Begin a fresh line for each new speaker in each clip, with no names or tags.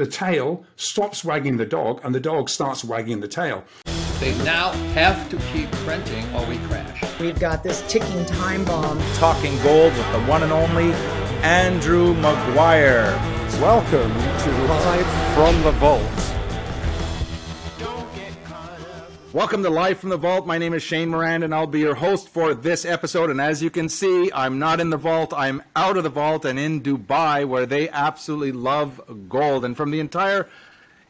the tail stops wagging the dog and the dog starts wagging the tail.
They now have to keep printing or we crash.
We've got this ticking time bomb.
Talking gold with the one and only Andrew Maguire.
Welcome to Live from the Vault.
Welcome to Live from the Vault. My name is Shane Morand, and I'll be your host for this episode. And as you can see, I'm not in the vault. I'm out of the vault and in Dubai, where they absolutely love gold. And from the entire,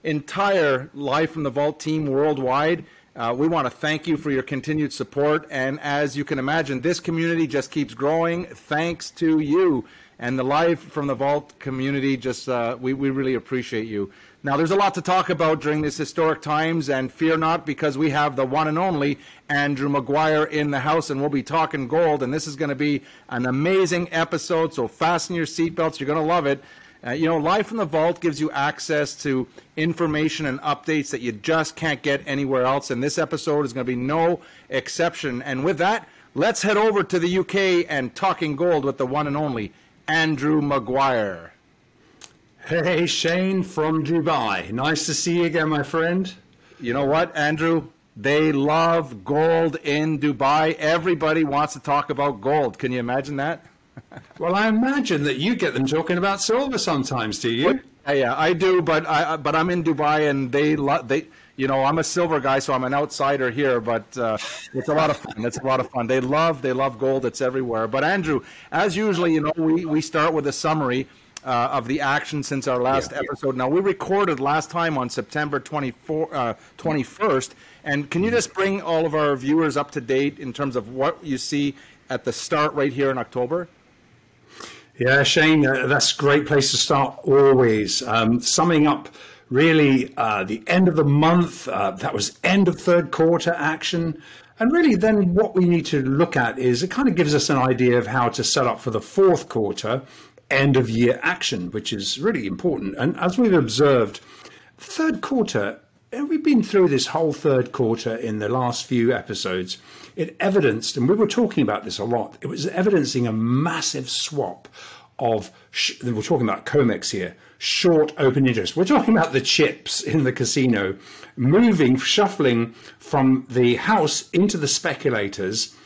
entire Live from the Vault team worldwide, uh, we want to thank you for your continued support. And as you can imagine, this community just keeps growing thanks to you. And the Live from the Vault community, just uh, we, we really appreciate you. Now, there's a lot to talk about during these historic times, and fear not, because we have the one and only Andrew Maguire in the house, and we'll be talking gold. And this is going to be an amazing episode, so fasten your seatbelts. You're going to love it. Uh, you know, Live from the Vault gives you access to information and updates that you just can't get anywhere else, and this episode is going to be no exception. And with that, let's head over to the UK and talking gold with the one and only Andrew Maguire.
Hey, Shane from Dubai. Nice to see you again, my friend.
You know what, Andrew? They love gold in Dubai. Everybody wants to talk about gold. Can you imagine that?
well, I imagine that you get them talking about silver sometimes, do you?
Yeah, yeah I do, but I but I'm in Dubai and they lo- they you know I'm a silver guy, so I'm an outsider here. But uh, it's a lot of fun. It's a lot of fun. They love they love gold. It's everywhere. But Andrew, as usually, you know, we we start with a summary uh, of the action since our last yeah, episode. Yeah. Now, we recorded last time on September 24, uh, 21st. And can you just bring all of our viewers up to date in terms of what you see at the start right here in October?
Yeah, Shane, uh, that's a great place to start always. Um, summing up really uh, the end of the month, uh, that was end of third quarter action. And really, then what we need to look at is it kind of gives us an idea of how to set up for the fourth quarter end of year action, which is really important. And as we've observed, third quarter, we've been through this whole third quarter in the last few episodes, it evidenced, and we were talking about this a lot, it was evidencing a massive swap of, we're talking about COMEX here, short open interest. We're talking about the chips in the casino moving, shuffling from the house into the speculators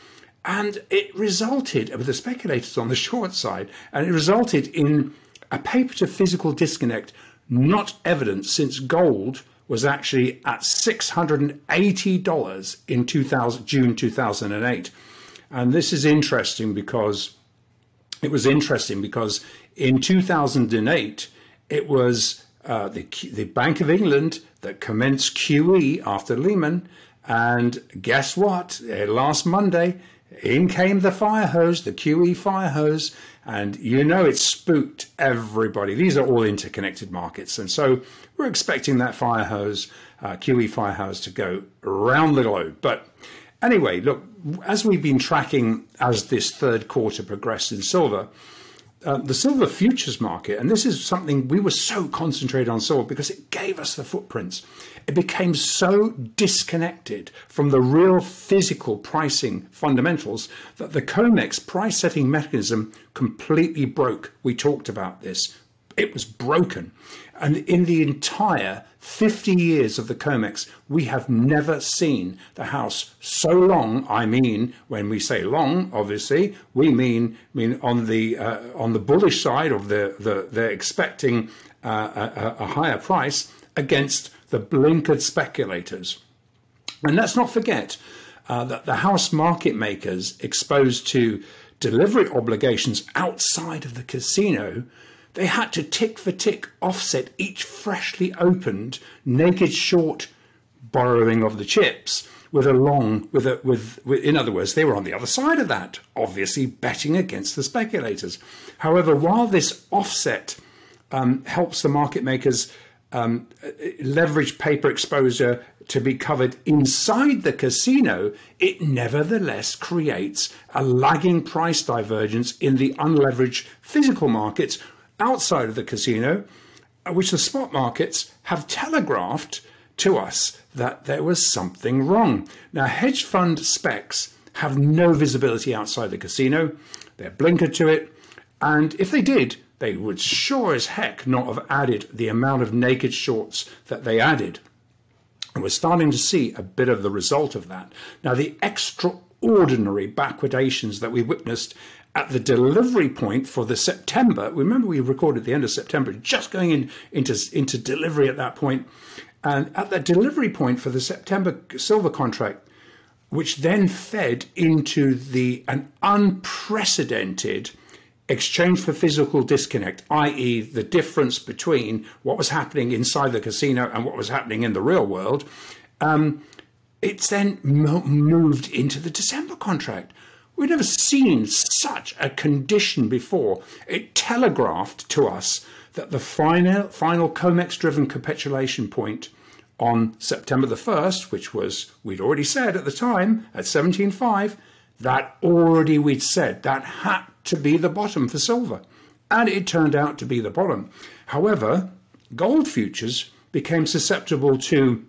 and it resulted, with the speculators on the short side, and it resulted in a paper to physical disconnect not evident since gold was actually at $680 in 2000, June 2008. And this is interesting because it was interesting because in 2008, it was uh, the, the Bank of England that commenced QE after Lehman. And guess what? Uh, last Monday, in came the fire hose, the QE fire hose, and you know it spooked everybody. These are all interconnected markets, and so we're expecting that fire hose, uh, QE fire hose, to go around the globe. But anyway, look, as we've been tracking as this third quarter progressed in silver, uh, the silver futures market, and this is something we were so concentrated on silver because it gave us the footprints. It became so disconnected from the real physical pricing fundamentals that the COMEX price setting mechanism completely broke. We talked about this. It was broken. And in the entire 50 years of the COMEX, we have never seen the House so long. I mean, when we say long, obviously, we mean mean on the uh, on the bullish side of the, the they're expecting uh, a, a higher price against the blinkered speculators. And let's not forget uh, that the house market makers exposed to delivery obligations outside of the casino they had to tick for tick offset each freshly opened naked short borrowing of the chips with a long with a with, with in other words they were on the other side of that obviously betting against the speculators. However while this offset um, helps the market makers um, leverage paper exposure to be covered inside the casino, it nevertheless creates a lagging price divergence in the unleveraged physical markets, outside of the casino, uh, which the spot markets have telegraphed to us that there was something wrong. Now, hedge fund specs have no visibility outside the casino, they're blinkered to it, and if they did, they would sure as heck not have added the amount of naked shorts that they added. And we're starting to see a bit of the result of that. Now, the extraordinary backwardations that we witnessed at the delivery point for the September, remember we recorded the end of September, just going in, into, into delivery at that point. And at the delivery point for the September silver contract, which then fed into the an unprecedented exchange for physical disconnect, i.e., the difference between what was happening inside the casino and what was happening in the real world. Um, it's then mo- moved into the December contract. We've never seen such a condition before. It telegraphed to us that the final, final COMEX driven capitulation point on September the 1st, which was, we'd already said at the time, at 17.5, that already we'd said that had to be the bottom for silver. And it turned out to be the bottom. However, gold futures became susceptible to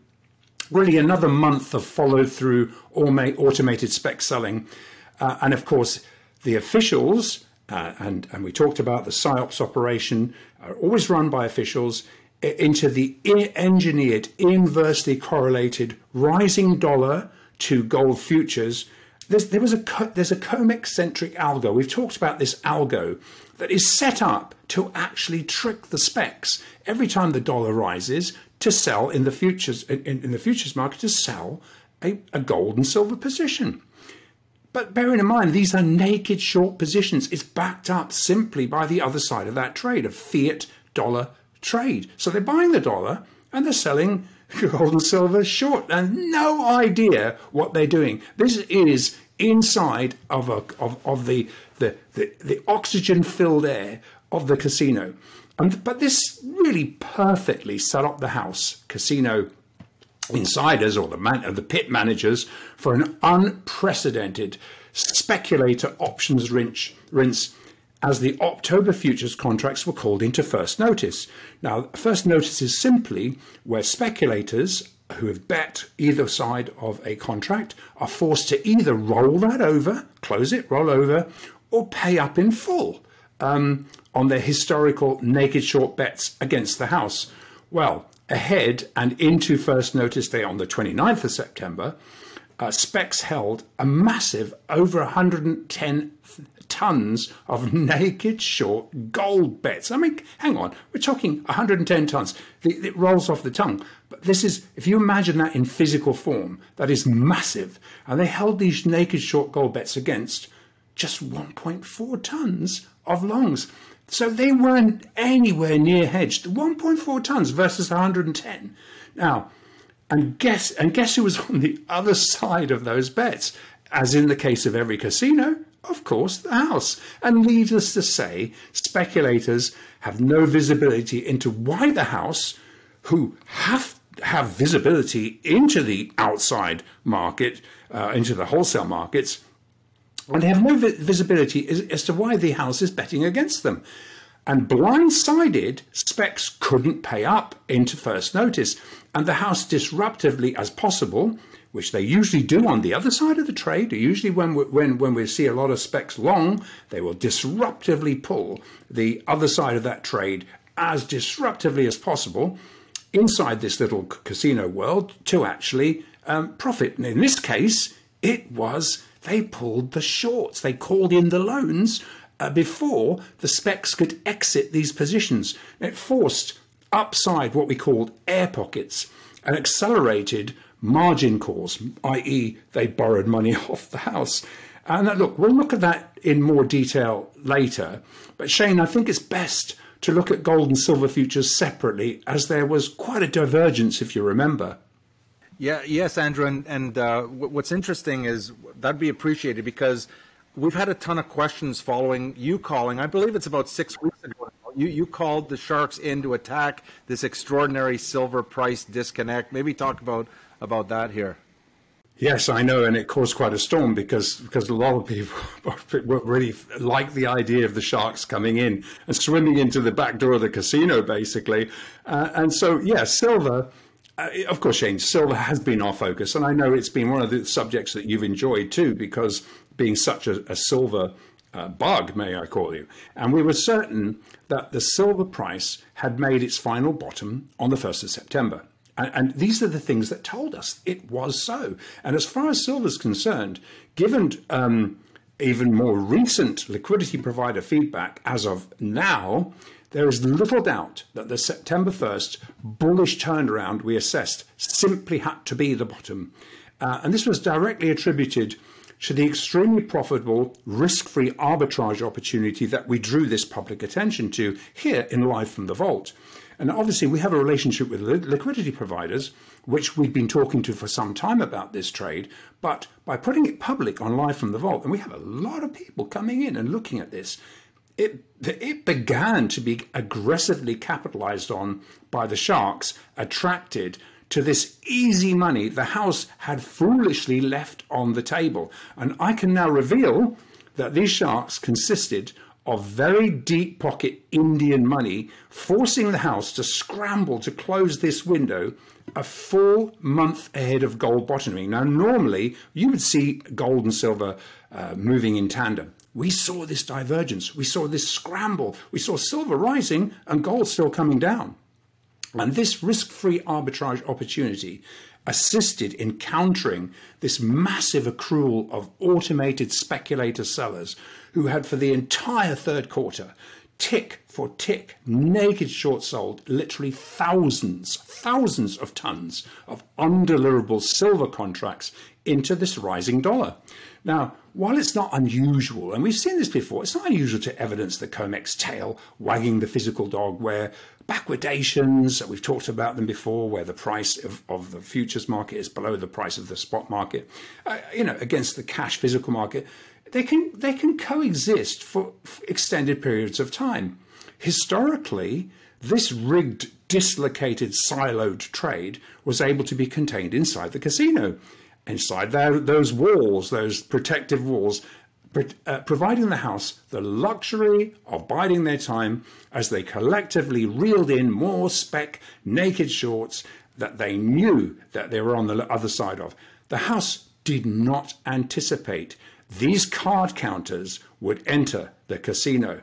really another month of follow through or may automated spec selling. Uh, and of course, the officials, uh, and, and we talked about the PSYOPS operation, are always run by officials into the engineered, inversely correlated rising dollar to gold futures. There's, there was a there's a COMEX centric algo. We've talked about this algo that is set up to actually trick the specs every time the dollar rises to sell in the futures in, in the futures market to sell a, a gold and silver position. But bearing in mind, these are naked short positions. It's backed up simply by the other side of that trade, a fiat dollar trade. So they're buying the dollar and they're selling gold and silver short and no idea what they're doing. This is inside of, a, of, of the, the, the, the oxygen filled air of the casino. And, but this really perfectly set up the house casino insiders or the man, the pit managers for an unprecedented speculator options rinse, rinse as the October futures contracts were called into first notice. Now, first notice is simply where speculators who have bet either side of a contract are forced to either roll that over, close it, roll over, or pay up in full um, on their historical naked short bets against the house. Well, ahead and into first notice day on the 29th of September, uh, Specs held a massive over 110 tons of naked short gold bets. I mean, hang on, we're talking 110 tons. It rolls off the tongue. But this is, if you imagine that in physical form, that is massive. And they held these naked short gold bets against just 1.4 tons of longs. So they weren't anywhere near hedged. 1.4 tons versus 110. Now, and guess and guess who was on the other side of those bets? As in the case of every casino, of course, the house. And needless to say, speculators have no visibility into why the house, who have have visibility into the outside market, uh, into the wholesale markets, and they have no vi- visibility as, as to why the house is betting against them. And blindsided, specs couldn't pay up into first notice, and the house disruptively as possible which they usually do on the other side of the trade. Usually, when we, when when we see a lot of specs long, they will disruptively pull the other side of that trade as disruptively as possible inside this little casino world to actually um, profit. And in this case, it was they pulled the shorts. They called in the loans uh, before the specs could exit these positions. It forced upside what we called air pockets and accelerated margin calls, i.e., they borrowed money off the house. And look, we'll look at that in more detail later. But Shane, I think it's best to look at gold and silver futures separately, as there was quite a divergence, if you remember.
Yeah, yes, Andrew, and, and uh, what's interesting is that'd be appreciated because we've had a ton of questions following you calling. I believe it's about six weeks ago. You you called the sharks in to attack this extraordinary silver price disconnect. Maybe talk about about that here.
Yes, I know, and it caused quite a storm because because a lot of people really like the idea of the sharks coming in and swimming into the back door of the casino, basically. Uh, and so, yeah, silver. Uh, of course, Shane, silver has been our focus, and I know it's been one of the subjects that you've enjoyed too, because being such a, a silver uh, bug, may I call you. And we were certain that the silver price had made its final bottom on the 1st of September. And, and these are the things that told us it was so. And as far as silver is concerned, given um, even more recent liquidity provider feedback as of now, there is little doubt that the September 1st bullish turnaround we assessed simply had to be the bottom. Uh, and this was directly attributed to the extremely profitable risk free arbitrage opportunity that we drew this public attention to here in Live from the Vault. And obviously, we have a relationship with liquidity providers, which we've been talking to for some time about this trade. But by putting it public on Live from the Vault, and we have a lot of people coming in and looking at this, it, it began to be aggressively capitalized on by the sharks, attracted to this easy money the House had foolishly left on the table. And I can now reveal that these sharks consisted of very deep pocket Indian money, forcing the House to scramble to close this window a full month ahead of gold bottoming. Now, normally you would see gold and silver uh, moving in tandem. We saw this divergence, we saw this scramble, we saw silver rising and gold still coming down. And this risk free arbitrage opportunity assisted in countering this massive accrual of automated speculator sellers who had, for the entire third quarter, tick for tick, naked short sold literally thousands, thousands of tons of undeliverable silver contracts into this rising dollar. Now, while it's not unusual, and we've seen this before, it's not unusual to evidence the COMEX tail wagging the physical dog, where backwardations, we've talked about them before, where the price of, of the futures market is below the price of the spot market, uh, you know, against the cash physical market, they can, they can coexist for, for extended periods of time. Historically, this rigged, dislocated, siloed trade was able to be contained inside the casino inside there, those walls, those protective walls, uh, providing the House the luxury of biding their time as they collectively reeled in more spec naked shorts that they knew that they were on the other side of. The House did not anticipate these card counters would enter the casino.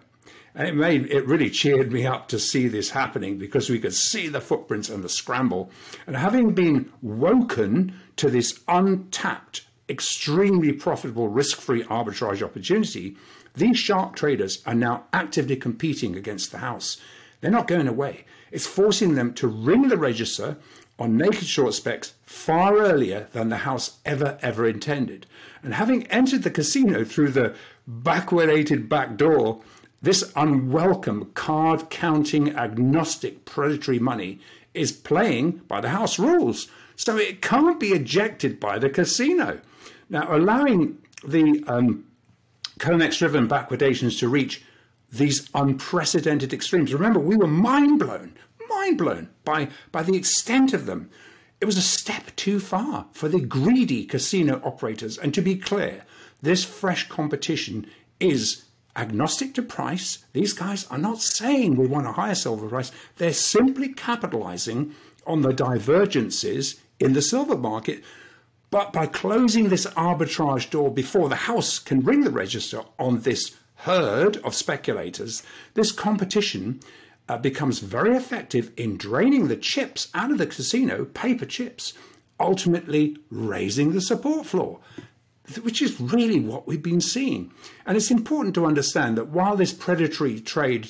And it made it really cheered me up to see this happening because we could see the footprints and the scramble. And having been woken to this untapped, extremely profitable risk-free arbitrage opportunity, these shark traders are now actively competing against the house. They're not going away. It's forcing them to ring the register on naked short specs far earlier than the house ever, ever intended. And having entered the casino through the backwardated back door, this unwelcome card counting agnostic predatory money is playing by the house rules. So it can't be ejected by the casino. Now, allowing the um, COMEX driven backwardations to reach these unprecedented extremes. Remember, we were mind blown, mind blown by, by the extent of them. It was a step too far for the greedy casino operators. And to be clear, this fresh competition is agnostic to price. These guys are not saying we want a higher silver price. They're simply capitalizing on the divergences in the silver market. But by closing this arbitrage door before the House can ring the register on this herd of speculators, this competition uh, becomes very effective in draining the chips out of the casino, paper chips, ultimately raising the support floor which is really what we've been seeing. And it's important to understand that while this predatory trade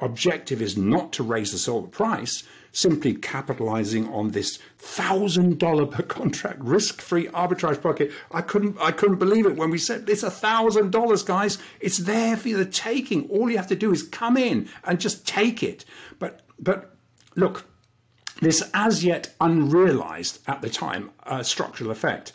objective is not to raise the silver price, simply capitalizing on this thousand dollar per contract risk-free arbitrage pocket. I couldn't I couldn't believe it when we said it's a thousand dollars, guys. It's there for the taking. All you have to do is come in and just take it. But but look, this as yet unrealized at the time uh, structural effect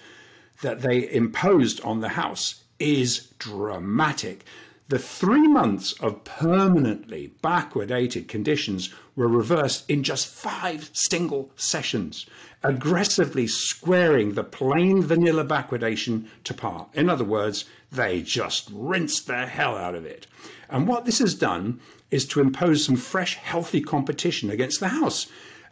that they imposed on the House is dramatic. The three months of permanently backwardated conditions were reversed in just five single sessions, aggressively squaring the plain vanilla backwardation to par. In other words, they just rinsed the hell out of it. And what this has done is to impose some fresh, healthy competition against the House.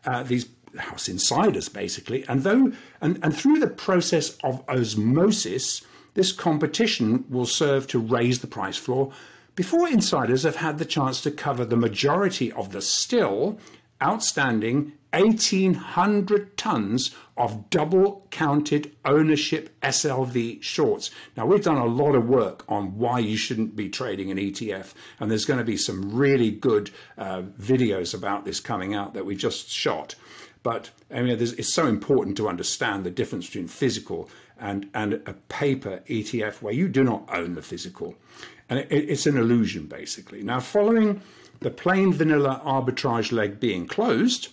Uh, these House insiders, basically, and though and, and through the process of osmosis, this competition will serve to raise the price floor before insiders have had the chance to cover the majority of the still outstanding 1,800 tons of double counted ownership SLV shorts. Now, we've done a lot of work on why you shouldn't be trading an ETF, and there's going to be some really good uh, videos about this coming out that we just shot. But I mean, it's so important to understand the difference between physical and, and a paper ETF where you do not own the physical. And it, it's an illusion, basically. Now, following the plain vanilla arbitrage leg being closed,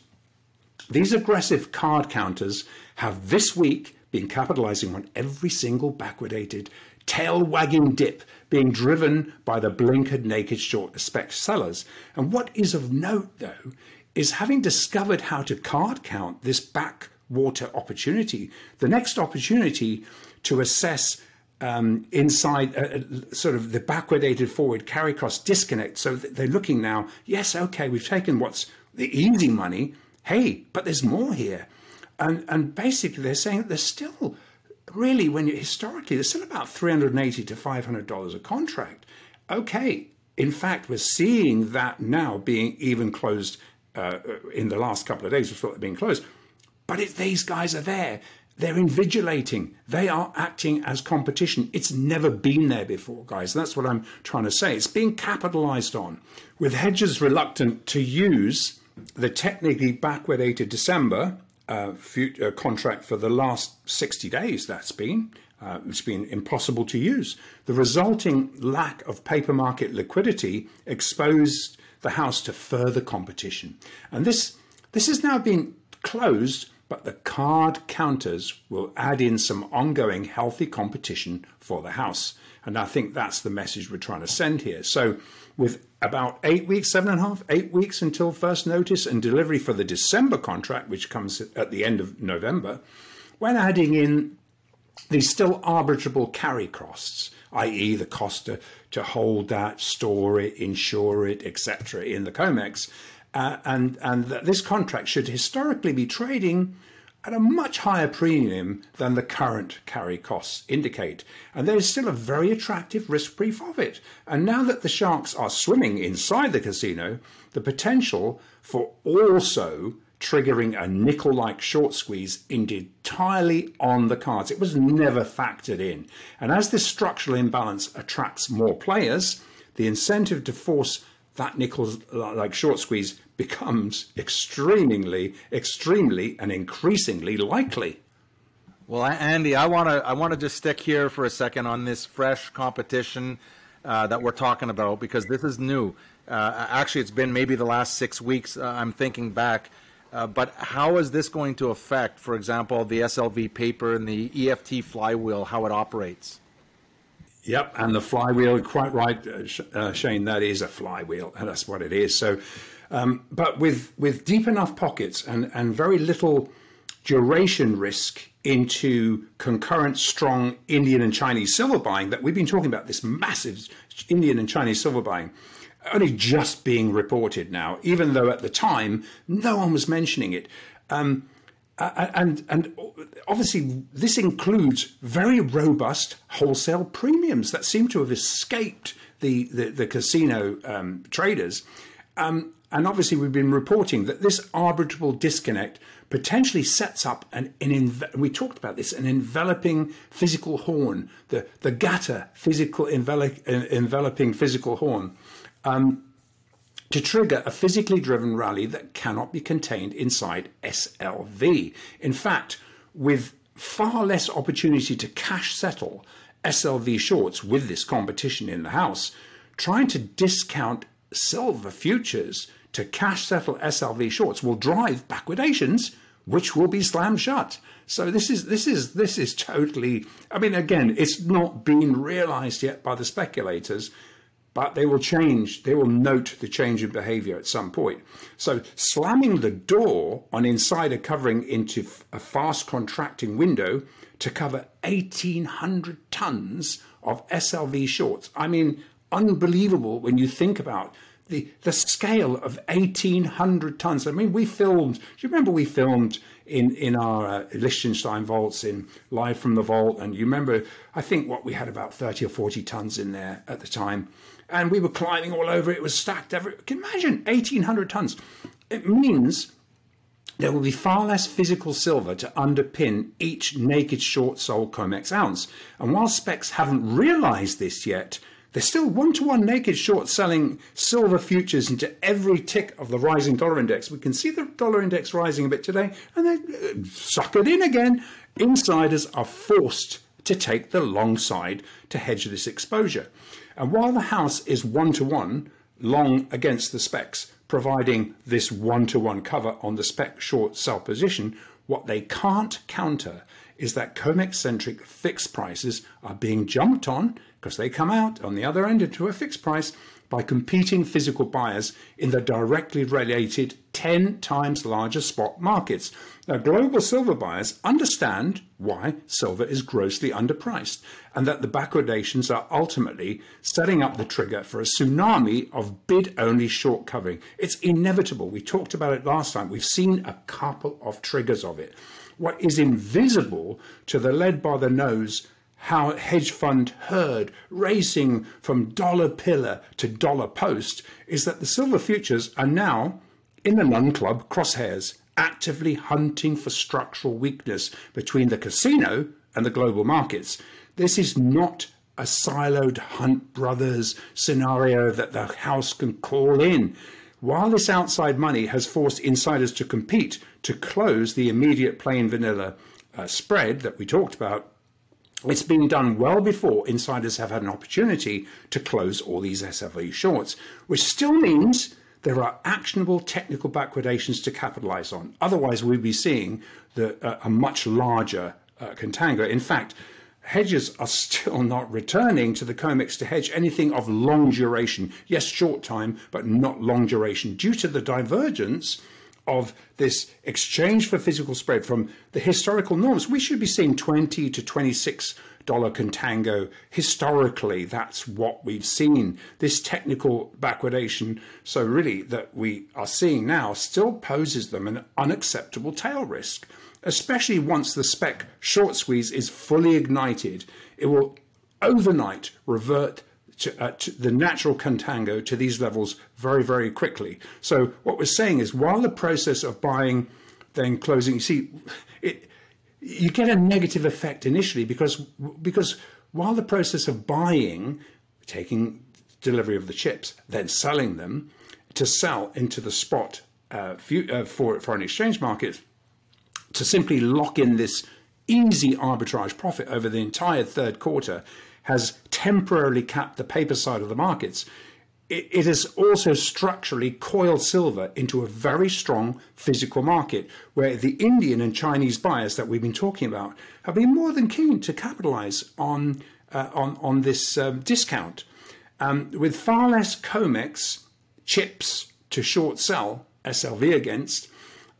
these aggressive card counters have this week been capitalizing on every single backwardated tail wagging dip being driven by the blinkered naked short spec sellers. And what is of note, though, is having discovered how to card count this backwater opportunity, the next opportunity to assess um, inside uh, uh sort of the backwardated forward carry cross disconnect. So they're looking now, yes, okay, we've taken what's the easy money. Hey, but there's more here. And, and basically, they're saying there's still really, when you historically, there's still about 380 to $500 a contract. Okay, in fact, we're seeing that now being even closed uh, in the last couple of days. Thought they're being closed. But it, these guys are there. They're invigilating. They are acting as competition. It's never been there before, guys. That's what I'm trying to say. It's being capitalized on. With hedgers reluctant to use the technically backwardated December uh, future, uh, contract for the last 60 days, that's been. Uh, it's been impossible to use. The resulting lack of paper market liquidity exposed the House to further competition. And this, this has now been closed but the card counters will add in some ongoing healthy competition for the house. And I think that's the message we're trying to send here. So, with about eight weeks, seven and a half, eight weeks until first notice and delivery for the December contract, which comes at the end of November, when adding in the still arbitrable carry costs, i.e., the cost to, to hold that, store it, insure it, etc., in the COMEX, uh, and and this contract should historically be trading at a much higher premium than the current carry costs indicate. And there is still a very attractive risk brief of it. And now that the sharks are swimming inside the casino, the potential for also triggering a nickel like short squeeze entirely on the cards. It was never factored in. And as this structural imbalance attracts more players, the incentive to force that nickel like short squeeze becomes extremely, extremely, and increasingly likely.
Well, Andy, I want to I want to just stick here for a second on this fresh competition uh, that we're talking about because this is new. Uh, actually, it's been maybe the last six weeks. Uh, I'm thinking back. Uh, but how is this going to affect, for example, the SLV paper and the EFT flywheel, how it operates?
Yep, and the flywheel, quite right, uh, uh, Shane. That is a flywheel, and that's what it is. So, um, but with with deep enough pockets and and very little duration risk into concurrent strong Indian and Chinese silver buying that we've been talking about this massive Indian and Chinese silver buying only just being reported now, even though at the time no one was mentioning it. Um, and and obviously this includes very robust wholesale premiums that seem to have escaped the the, the casino um, traders. Um, and obviously, we've been reporting that this arbitrable disconnect potentially sets up an, an enve- we talked about this, an enveloping physical horn, the, the GATA physical envelop, enveloping physical horn. Um, to trigger a physically driven rally that cannot be contained inside SLV. In fact, with far less opportunity to cash settle SLV shorts with this competition in the house, trying to discount silver futures to cash settle SLV shorts will drive backwardations which will be slammed shut. So this is this is this is totally I mean again it's not been realized yet by the speculators but they will change, they will note the change in behavior at some point. So, slamming the door on insider covering into a fast contracting window to cover 1,800 tons of SLV shorts. I mean, unbelievable when you think about the, the scale of 1,800 tons. I mean, we filmed, do you remember we filmed in, in our uh, Liechtenstein vaults in Live from the Vault? And you remember, I think what we had about 30 or 40 tons in there at the time. And we were climbing all over it, was stacked every, can you imagine 1,800 tons. It means there will be far less physical silver to underpin each naked short sold COMEX ounce. And while specs haven't realized this yet, they're still one to one naked short selling silver futures into every tick of the rising dollar index. We can see the dollar index rising a bit today and then uh, suck it in again. Insiders are forced to take the long side to hedge this exposure. And while the house is one to one long against the specs, providing this one to one cover on the spec short sell position, what they can't counter is that COMEX centric fixed prices are being jumped on because they come out on the other end into a fixed price by competing physical buyers in the directly related 10 times larger spot markets. Now, global silver buyers understand why silver is grossly underpriced and that the backwardations are ultimately setting up the trigger for a tsunami of bid only short covering. It's inevitable. We talked about it last time. We've seen a couple of triggers of it. What is invisible to the lead by the nose how hedge fund herd racing from dollar pillar to dollar post is that the silver futures are now in the London Club crosshairs, actively hunting for structural weakness between the casino and the global markets. This is not a siloed Hunt Brothers scenario that the house can call in. While this outside money has forced insiders to compete to close the immediate plain vanilla uh, spread that we talked about, it's been done well before insiders have had an opportunity to close all these SLV shorts, which still means there are actionable technical backwardations to capitalize on. Otherwise, we'd be seeing the, uh, a much larger uh, contango. In fact, hedges are still not returning to the COMEX to hedge anything of long duration. Yes, short time, but not long duration, due to the divergence of this exchange for physical spread from the historical norms. We should be seeing 20 to 26 dollar contango. Historically, that's what we've seen. This technical backwardation, so really that we are seeing now, still poses them an unacceptable tail risk, especially once the spec short squeeze is fully ignited. It will overnight revert to, uh, to the natural contango to these levels very, very quickly. So what we're saying is while the process of buying, then closing, you see, it, you get a negative effect initially because because while the process of buying, taking delivery of the chips, then selling them to sell into the spot uh, uh, for foreign exchange market, to simply lock in this easy arbitrage profit over the entire third quarter has temporarily capped the paper side of the markets, it, has also structurally coiled silver into a very strong physical market where the Indian and Chinese buyers that we've been talking about have been more than keen to capitalize on, uh, on, on this um, discount. Um, with far less COMEX chips to short sell SLV against,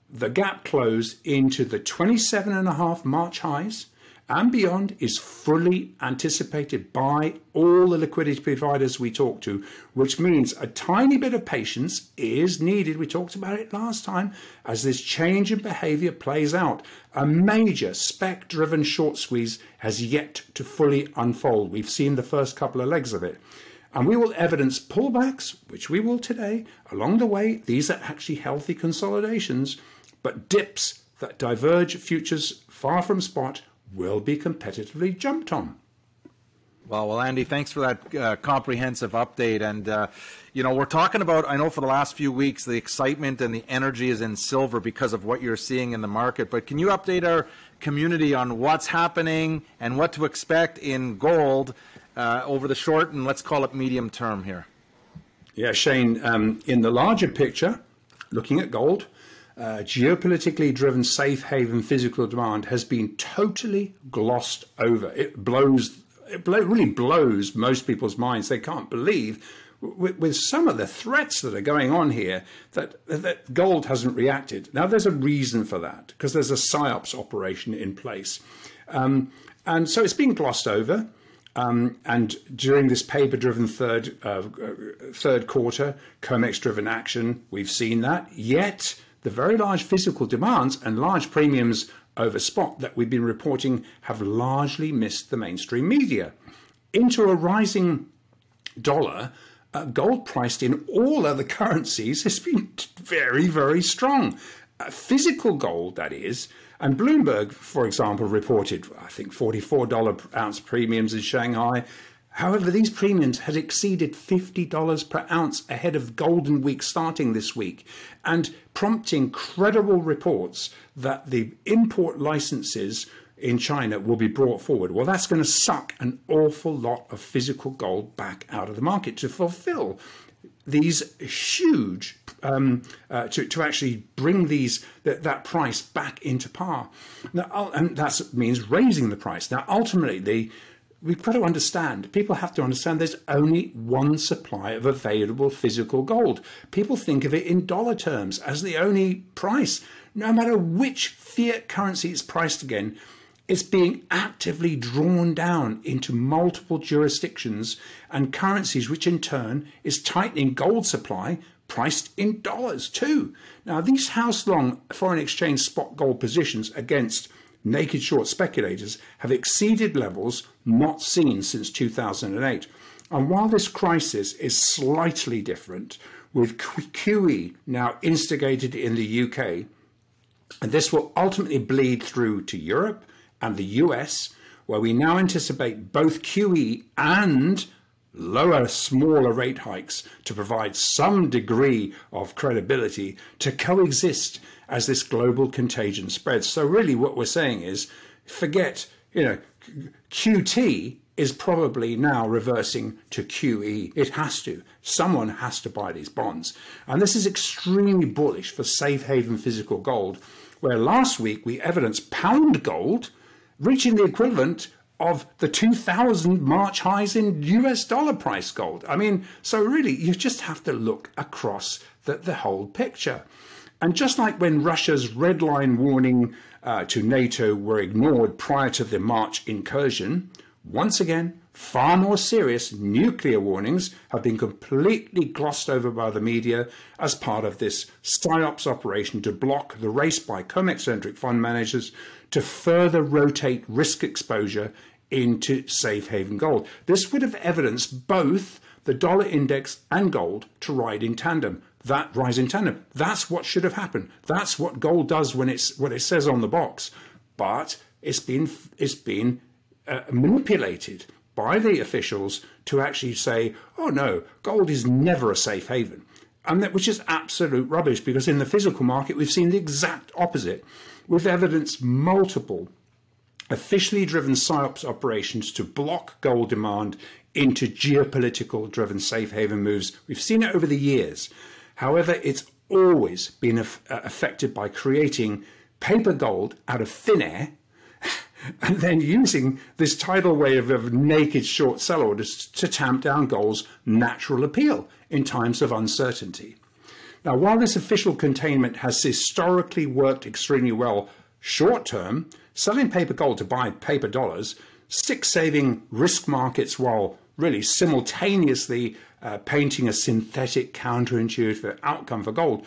the gap closed into the 27.5 March highs and beyond is fully anticipated by all the liquidity providers we talk to, which means a tiny bit of patience is needed. We talked about it last time as this change in behavior plays out. A major spec driven short squeeze has yet to fully unfold. We've seen the first couple of legs of it. And we will evidence pullbacks, which we will today. Along the way, these are actually healthy consolidations, but dips that diverge futures far from spot will be competitively jumped on.
Well, well, Andy, thanks for that uh, comprehensive update. And, uh, you know, we're talking about, I know for the last few weeks, the excitement and the energy is in silver because of what you're seeing in the market. But can you update our community on what's happening and what to expect in gold uh, over the short and let's call it medium term here?
Yeah, Shane, um, in the larger picture, looking at gold, uh, geopolitically driven safe haven physical demand has been totally glossed over. It blows, it blow, really blows most people's minds. They can't believe with, with, some of the threats that are going on here that, that gold hasn't reacted. Now, there's a reason for that because there's a PSYOPS operation in place. Um, and so it's being glossed over. Um, and during this paper-driven third uh, third quarter, COMEX-driven action, we've seen that. Yet the very large physical demands and large premiums over spot that we've been reporting have largely missed the mainstream media. Into a rising dollar, uh, gold priced in all other currencies has been very, very strong. Uh, physical gold, that is, and Bloomberg, for example, reported, I think, $44 ounce premiums in Shanghai. However, these premiums had exceeded $50 per ounce ahead of Golden Week starting this week and prompting credible reports that the import licenses in China will be brought forward. Well, that's going to suck an awful lot of physical gold back out of the market to fulfill these huge um, uh, to, to actually bring these that, that price back into par. Now, and that means raising the price. Now, ultimately, the we've got to understand, people have to understand there's only one supply of available physical gold. People think of it in dollar terms as the only price. No matter which fiat currency is priced again, it's being actively drawn down into multiple jurisdictions and currencies, which in turn is tightening gold supply priced in dollars too. Now, these house long foreign exchange spot gold positions against naked short speculators have exceeded levels not seen since 2008. And while this crisis is slightly different, with QE now instigated in the UK, and this will ultimately bleed through to Europe and the US, where we now anticipate both QE and lower, smaller rate hikes to provide some degree of credibility to coexist as this global contagion spreads. So, really, what we're saying is forget, you know, QT is probably now reversing to QE. It has to. Someone has to buy these bonds. And this is extremely bullish for safe haven physical gold, where last week we evidenced pound gold reaching the equivalent of the 2000 March highs in US dollar price gold. I mean, so really, you just have to look across the, the whole picture. And just like when Russia's red line warning uh, to NATO were ignored prior to the March incursion, once again, far more serious nuclear warnings have been completely glossed over by the media as part of this PSYOPS operation to block the race by COMEX centric fund managers to further rotate risk exposure into safe haven gold. This would have evidenced both the dollar index and gold to ride in tandem. That rise in tandem. That's what should have happened. That's what gold does when it's what it says on the box. But it's been it's been uh, manipulated by the officials to actually say, "Oh no, gold is never a safe haven," and that which is absolute rubbish. Because in the physical market, we've seen the exact opposite with evidence multiple officially driven PSYOPS operations to block gold demand into geopolitical driven safe haven moves. We've seen it over the years. However, it's always been uh, affected by creating paper gold out of thin air and then using this tidal wave of naked short sell orders to tamp down gold's natural appeal in times of uncertainty. Now, while this official containment has historically worked extremely well short term, selling paper gold to buy paper dollars, six saving risk markets while really simultaneously uh, painting a synthetic counterintuitive outcome for gold.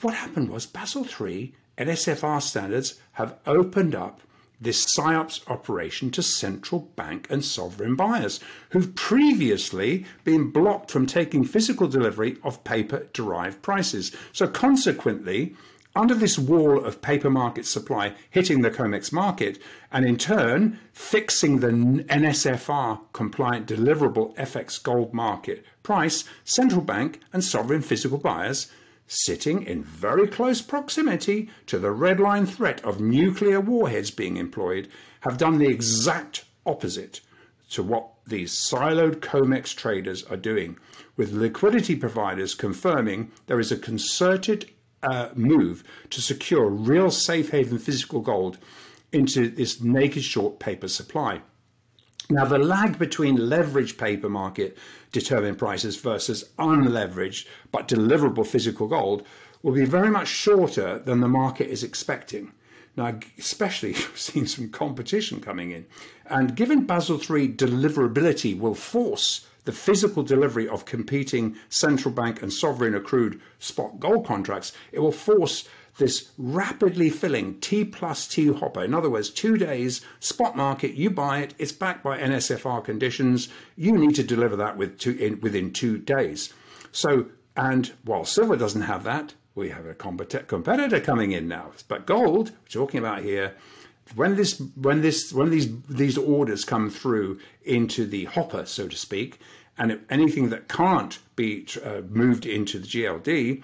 What happened was Basel III and SFR standards have opened up this PSYOPS operation to central bank and sovereign buyers who've previously been blocked from taking physical delivery of paper derived prices. So, consequently, under this wall of paper market supply hitting the COMEX market, and in turn fixing the NSFR compliant deliverable FX gold market price, central bank and sovereign physical buyers sitting in very close proximity to the red line threat of nuclear warheads being employed, have done the exact opposite to what these siloed COMEX traders are doing, with liquidity providers confirming there is a concerted uh, move to secure real safe haven physical gold into this naked short paper supply. Now, the lag between leveraged paper market determined prices versus unleveraged but deliverable physical gold will be very much shorter than the market is expecting. Now, especially we've seen some competition coming in. And given Basel III deliverability will force the physical delivery of competing central bank and sovereign accrued spot gold contracts, it will force this rapidly filling T plus two hopper. In other words, two days, spot market, you buy it, it's backed by NSFR conditions, you need to deliver that with two, in, within two days. So, and while silver doesn't have that, we have a competitor coming in now. But gold, we're talking about here, when this when this when these these orders come through into the hopper, so to speak, and anything that can't be uh, moved into the GLD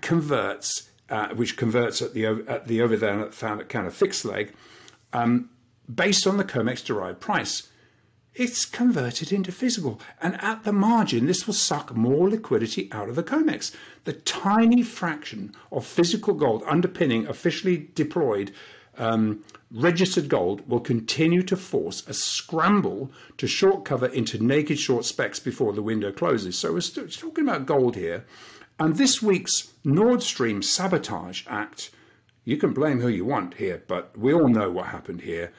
converts uh, which converts at the at the over there kind of fixed leg, um, based on the COMEX derived price. It's converted into physical, and at the margin, this will suck more liquidity out of the COMEX. The tiny fraction of physical gold underpinning officially deployed um, registered gold will continue to force a scramble to short cover into naked short specs before the window closes. So we're talking about gold here. And this week's Nord Stream sabotage act, you can blame who you want here, but we all know what happened here,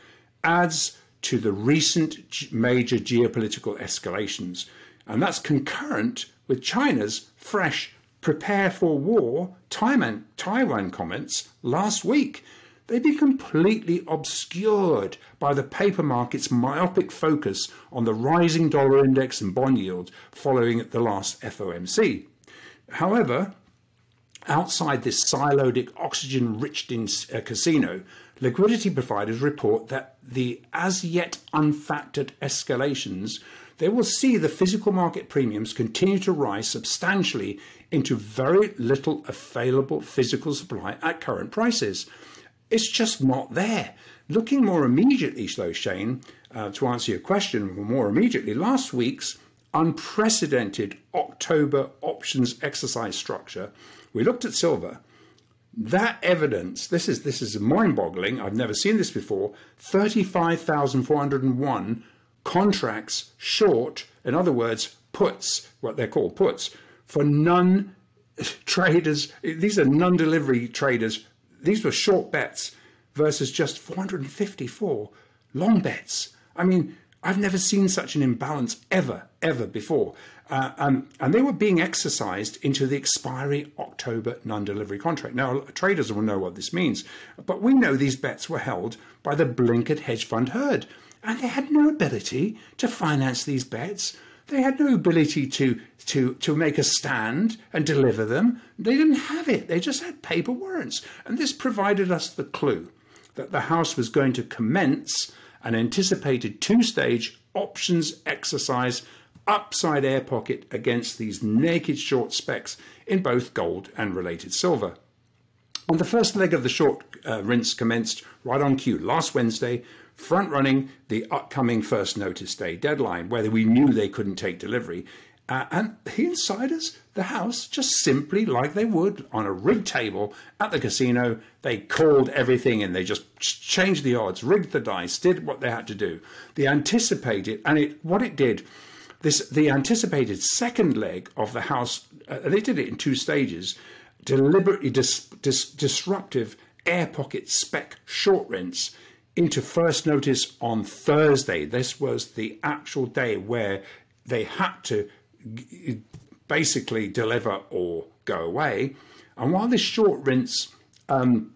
adds to the recent major geopolitical escalations. And that's concurrent with China's fresh prepare for war Taiwan, Taiwan comments last week. They've been completely obscured by the paper market's myopic focus on the rising dollar index and bond yield following the last FOMC. However, outside this siloed, oxygen rich uh, casino, liquidity providers report that the as yet unfactored escalations they will see the physical market premiums continue to rise substantially into very little available physical supply at current prices. It's just not there. Looking more immediately, though, Shane, uh, to answer your question more immediately, last week's unprecedented October options exercise structure. We looked at silver. That evidence, this is this is mind-boggling. I've never seen this before. 35,401 contracts short, in other words, puts, what they're called puts, for non traders. These are non-delivery traders. These were short bets versus just 454 long bets. I mean, I've never seen such an imbalance ever, ever before. Uh, um, and they were being exercised into the expiry October non delivery contract. Now, traders will know what this means, but we know these bets were held by the blinkered hedge fund herd, and they had no ability to finance these bets. They had no ability to, to, to make a stand and deliver them. They didn't have it. They just had paper warrants. And this provided us the clue that the House was going to commence an anticipated two stage options exercise upside air pocket against these naked short specs in both gold and related silver. On the first leg of the short uh, rinse commenced right on cue last Wednesday, front running the upcoming first notice day deadline, where we knew they couldn't take delivery uh, and the insiders, the house, just simply like they would on a rigged table at the casino, they called everything and they just changed the odds, rigged the dice, did what they had to do. They anticipated, and it what it did, this the anticipated second leg of the house. Uh, they did it in two stages, deliberately dis, dis, disruptive air pocket spec short rinse into first notice on Thursday. This was the actual day where they had to basically deliver or go away. And while this short rinse um,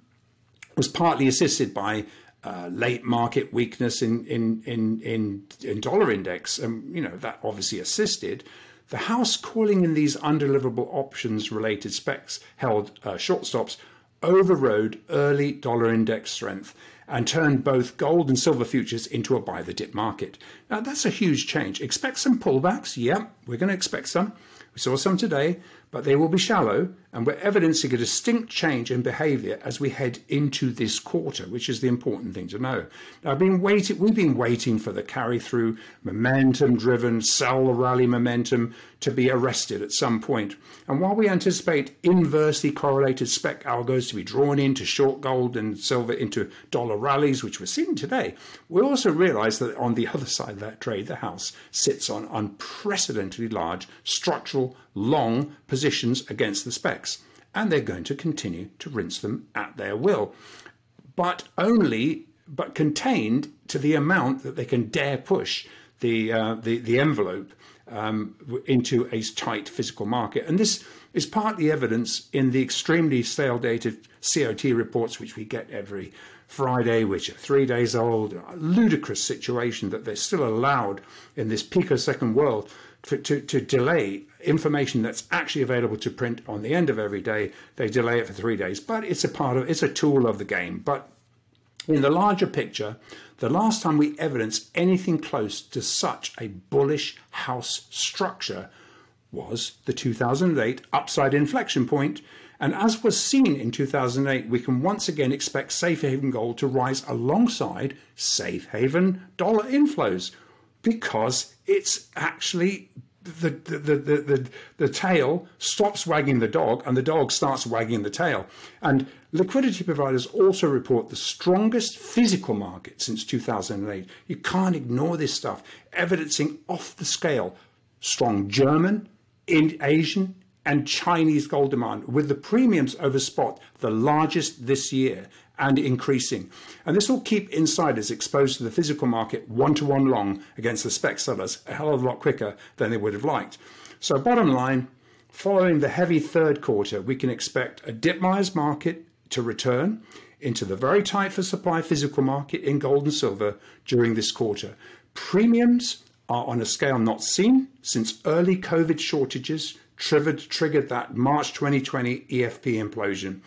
was partly assisted by uh, late market weakness in in in in, in dollar index, and um, you know that obviously assisted. The House calling in these undeliverable options related specs held uh, short stops overrode early dollar index strength and turned both gold and silver futures into a buy the dip market. Now, that's a huge change. Expect some pullbacks. Yeah, we're going to expect some. We saw some today, but they will be shallow and we're evidencing a distinct change in behavior as we head into this quarter, which is the important thing to know. Now, I've been waiting, we've been waiting for the carry through momentum driven sell rally momentum to be arrested at some point. And while we anticipate inversely correlated spec algos to be drawn into short gold and silver into dollar rallies, which we're seeing today, we also realize that on the other side of that trade, the house sits on unprecedentedly large structural long positions against the specs, and they're going to continue to rinse them at their will. but only but contained to the amount that they can dare push the uh, the, the envelope um, into a tight physical market. And this is partly evidence in the extremely stale dated COT reports, which we get every Friday, which are three days old. A ludicrous situation that they're still allowed in this picosecond world to, to, to, delay information that's actually available to print on the end of every day. They delay it for three days, but it's a part of it's a tool of the game. But in the larger picture, the last time we evidenced anything close to such a bullish house structure was the 2008 upside inflection point. And as was seen in 2008, we can once again expect safe haven gold to rise alongside safe haven dollar inflows because it's actually the, the, the, the, the, tail stops wagging the dog and the dog starts wagging the tail. And liquidity providers also report the strongest physical market since 2008. You can't ignore this stuff, evidencing off the scale strong German, Asian, and Chinese gold demand, with the premiums over spot the largest this year and increasing. And this will keep insiders exposed to the physical market one to one long against the spec sellers a hell of a lot quicker than they would have liked. So, bottom line, following the heavy third quarter, we can expect a dip buyer's market to return into the very tight for supply physical market in gold and silver during this quarter. Premiums are on a scale not seen since early COVID shortages triggered, triggered that March 2020 EFP implosion.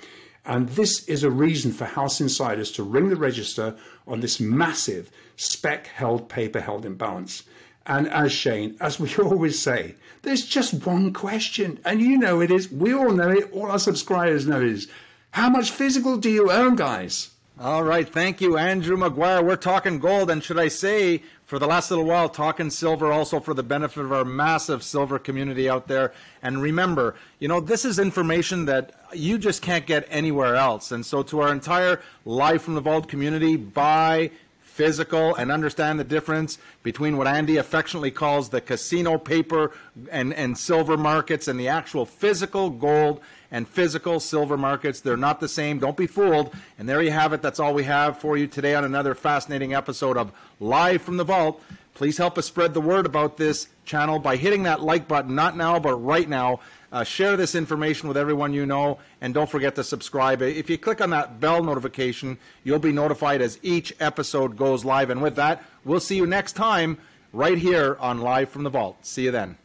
And this is a reason for house insiders to ring the register on this massive spec held paper held imbalance. And as Shane, as we always say, there's just one question, and you know it is. We all know it. All our subscribers know it is. How much physical do you own, guys?
All right, thank you, Andrew Maguire. We're talking gold, and should I say, for the last little while, talking silver also for the benefit of our massive silver community out there. And remember, you know, this is information that you just can't get anywhere else. And so, to our entire Live from the Vault community, buy physical and understand the difference between what Andy affectionately calls the casino paper and, and silver markets and the actual physical gold and physical silver markets. They're not the same. Don't be fooled. And there you have it. That's all we have for you today on another fascinating episode of Live from the Vault. Please help us spread the word about this channel by hitting that like button, not now, but right now. Uh, share this information with everyone you know, and don't forget to subscribe. If you click on that bell notification, you'll be notified as each episode goes live. And with that, we'll see you next time right here on Live from the Vault. See you then.